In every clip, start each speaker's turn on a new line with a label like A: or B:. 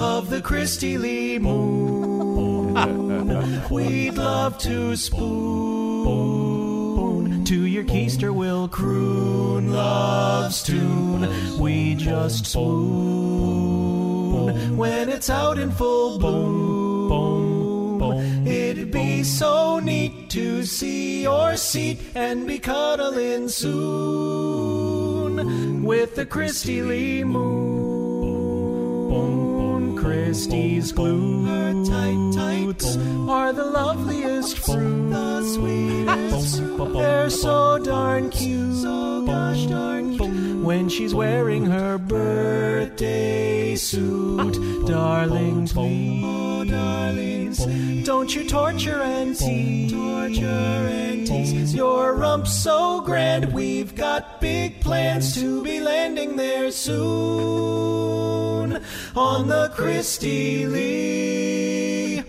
A: the Kristi Lee moon. We'd love to spoon to your keister will croon love's tune. We just spoon when it's out in full boom. It'd be so neat to see your seat and be cuddling soon with the Kristi Lee moon. Kristi's glue. Her tight tights are the loveliest fruit. The sweetest. They're so darn cute. So gosh darn cute. When she's wearing her birthday suit. Darling, please. Oh, darling, don't you torture and tease. Torture and tease. Your rump's so grand. We've got big plans to be landing there soon on the Kristi Lee.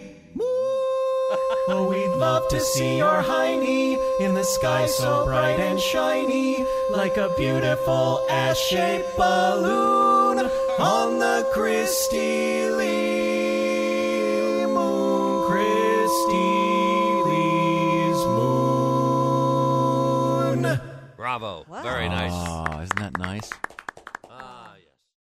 A: Oh, we'd love to see your hiney in the sky so bright and shiny, like a beautiful ash-shaped balloon on the Kristi Lee moon. Kristi Lee's moon.
B: Bravo. Very nice.
C: Oh, isn't that nice?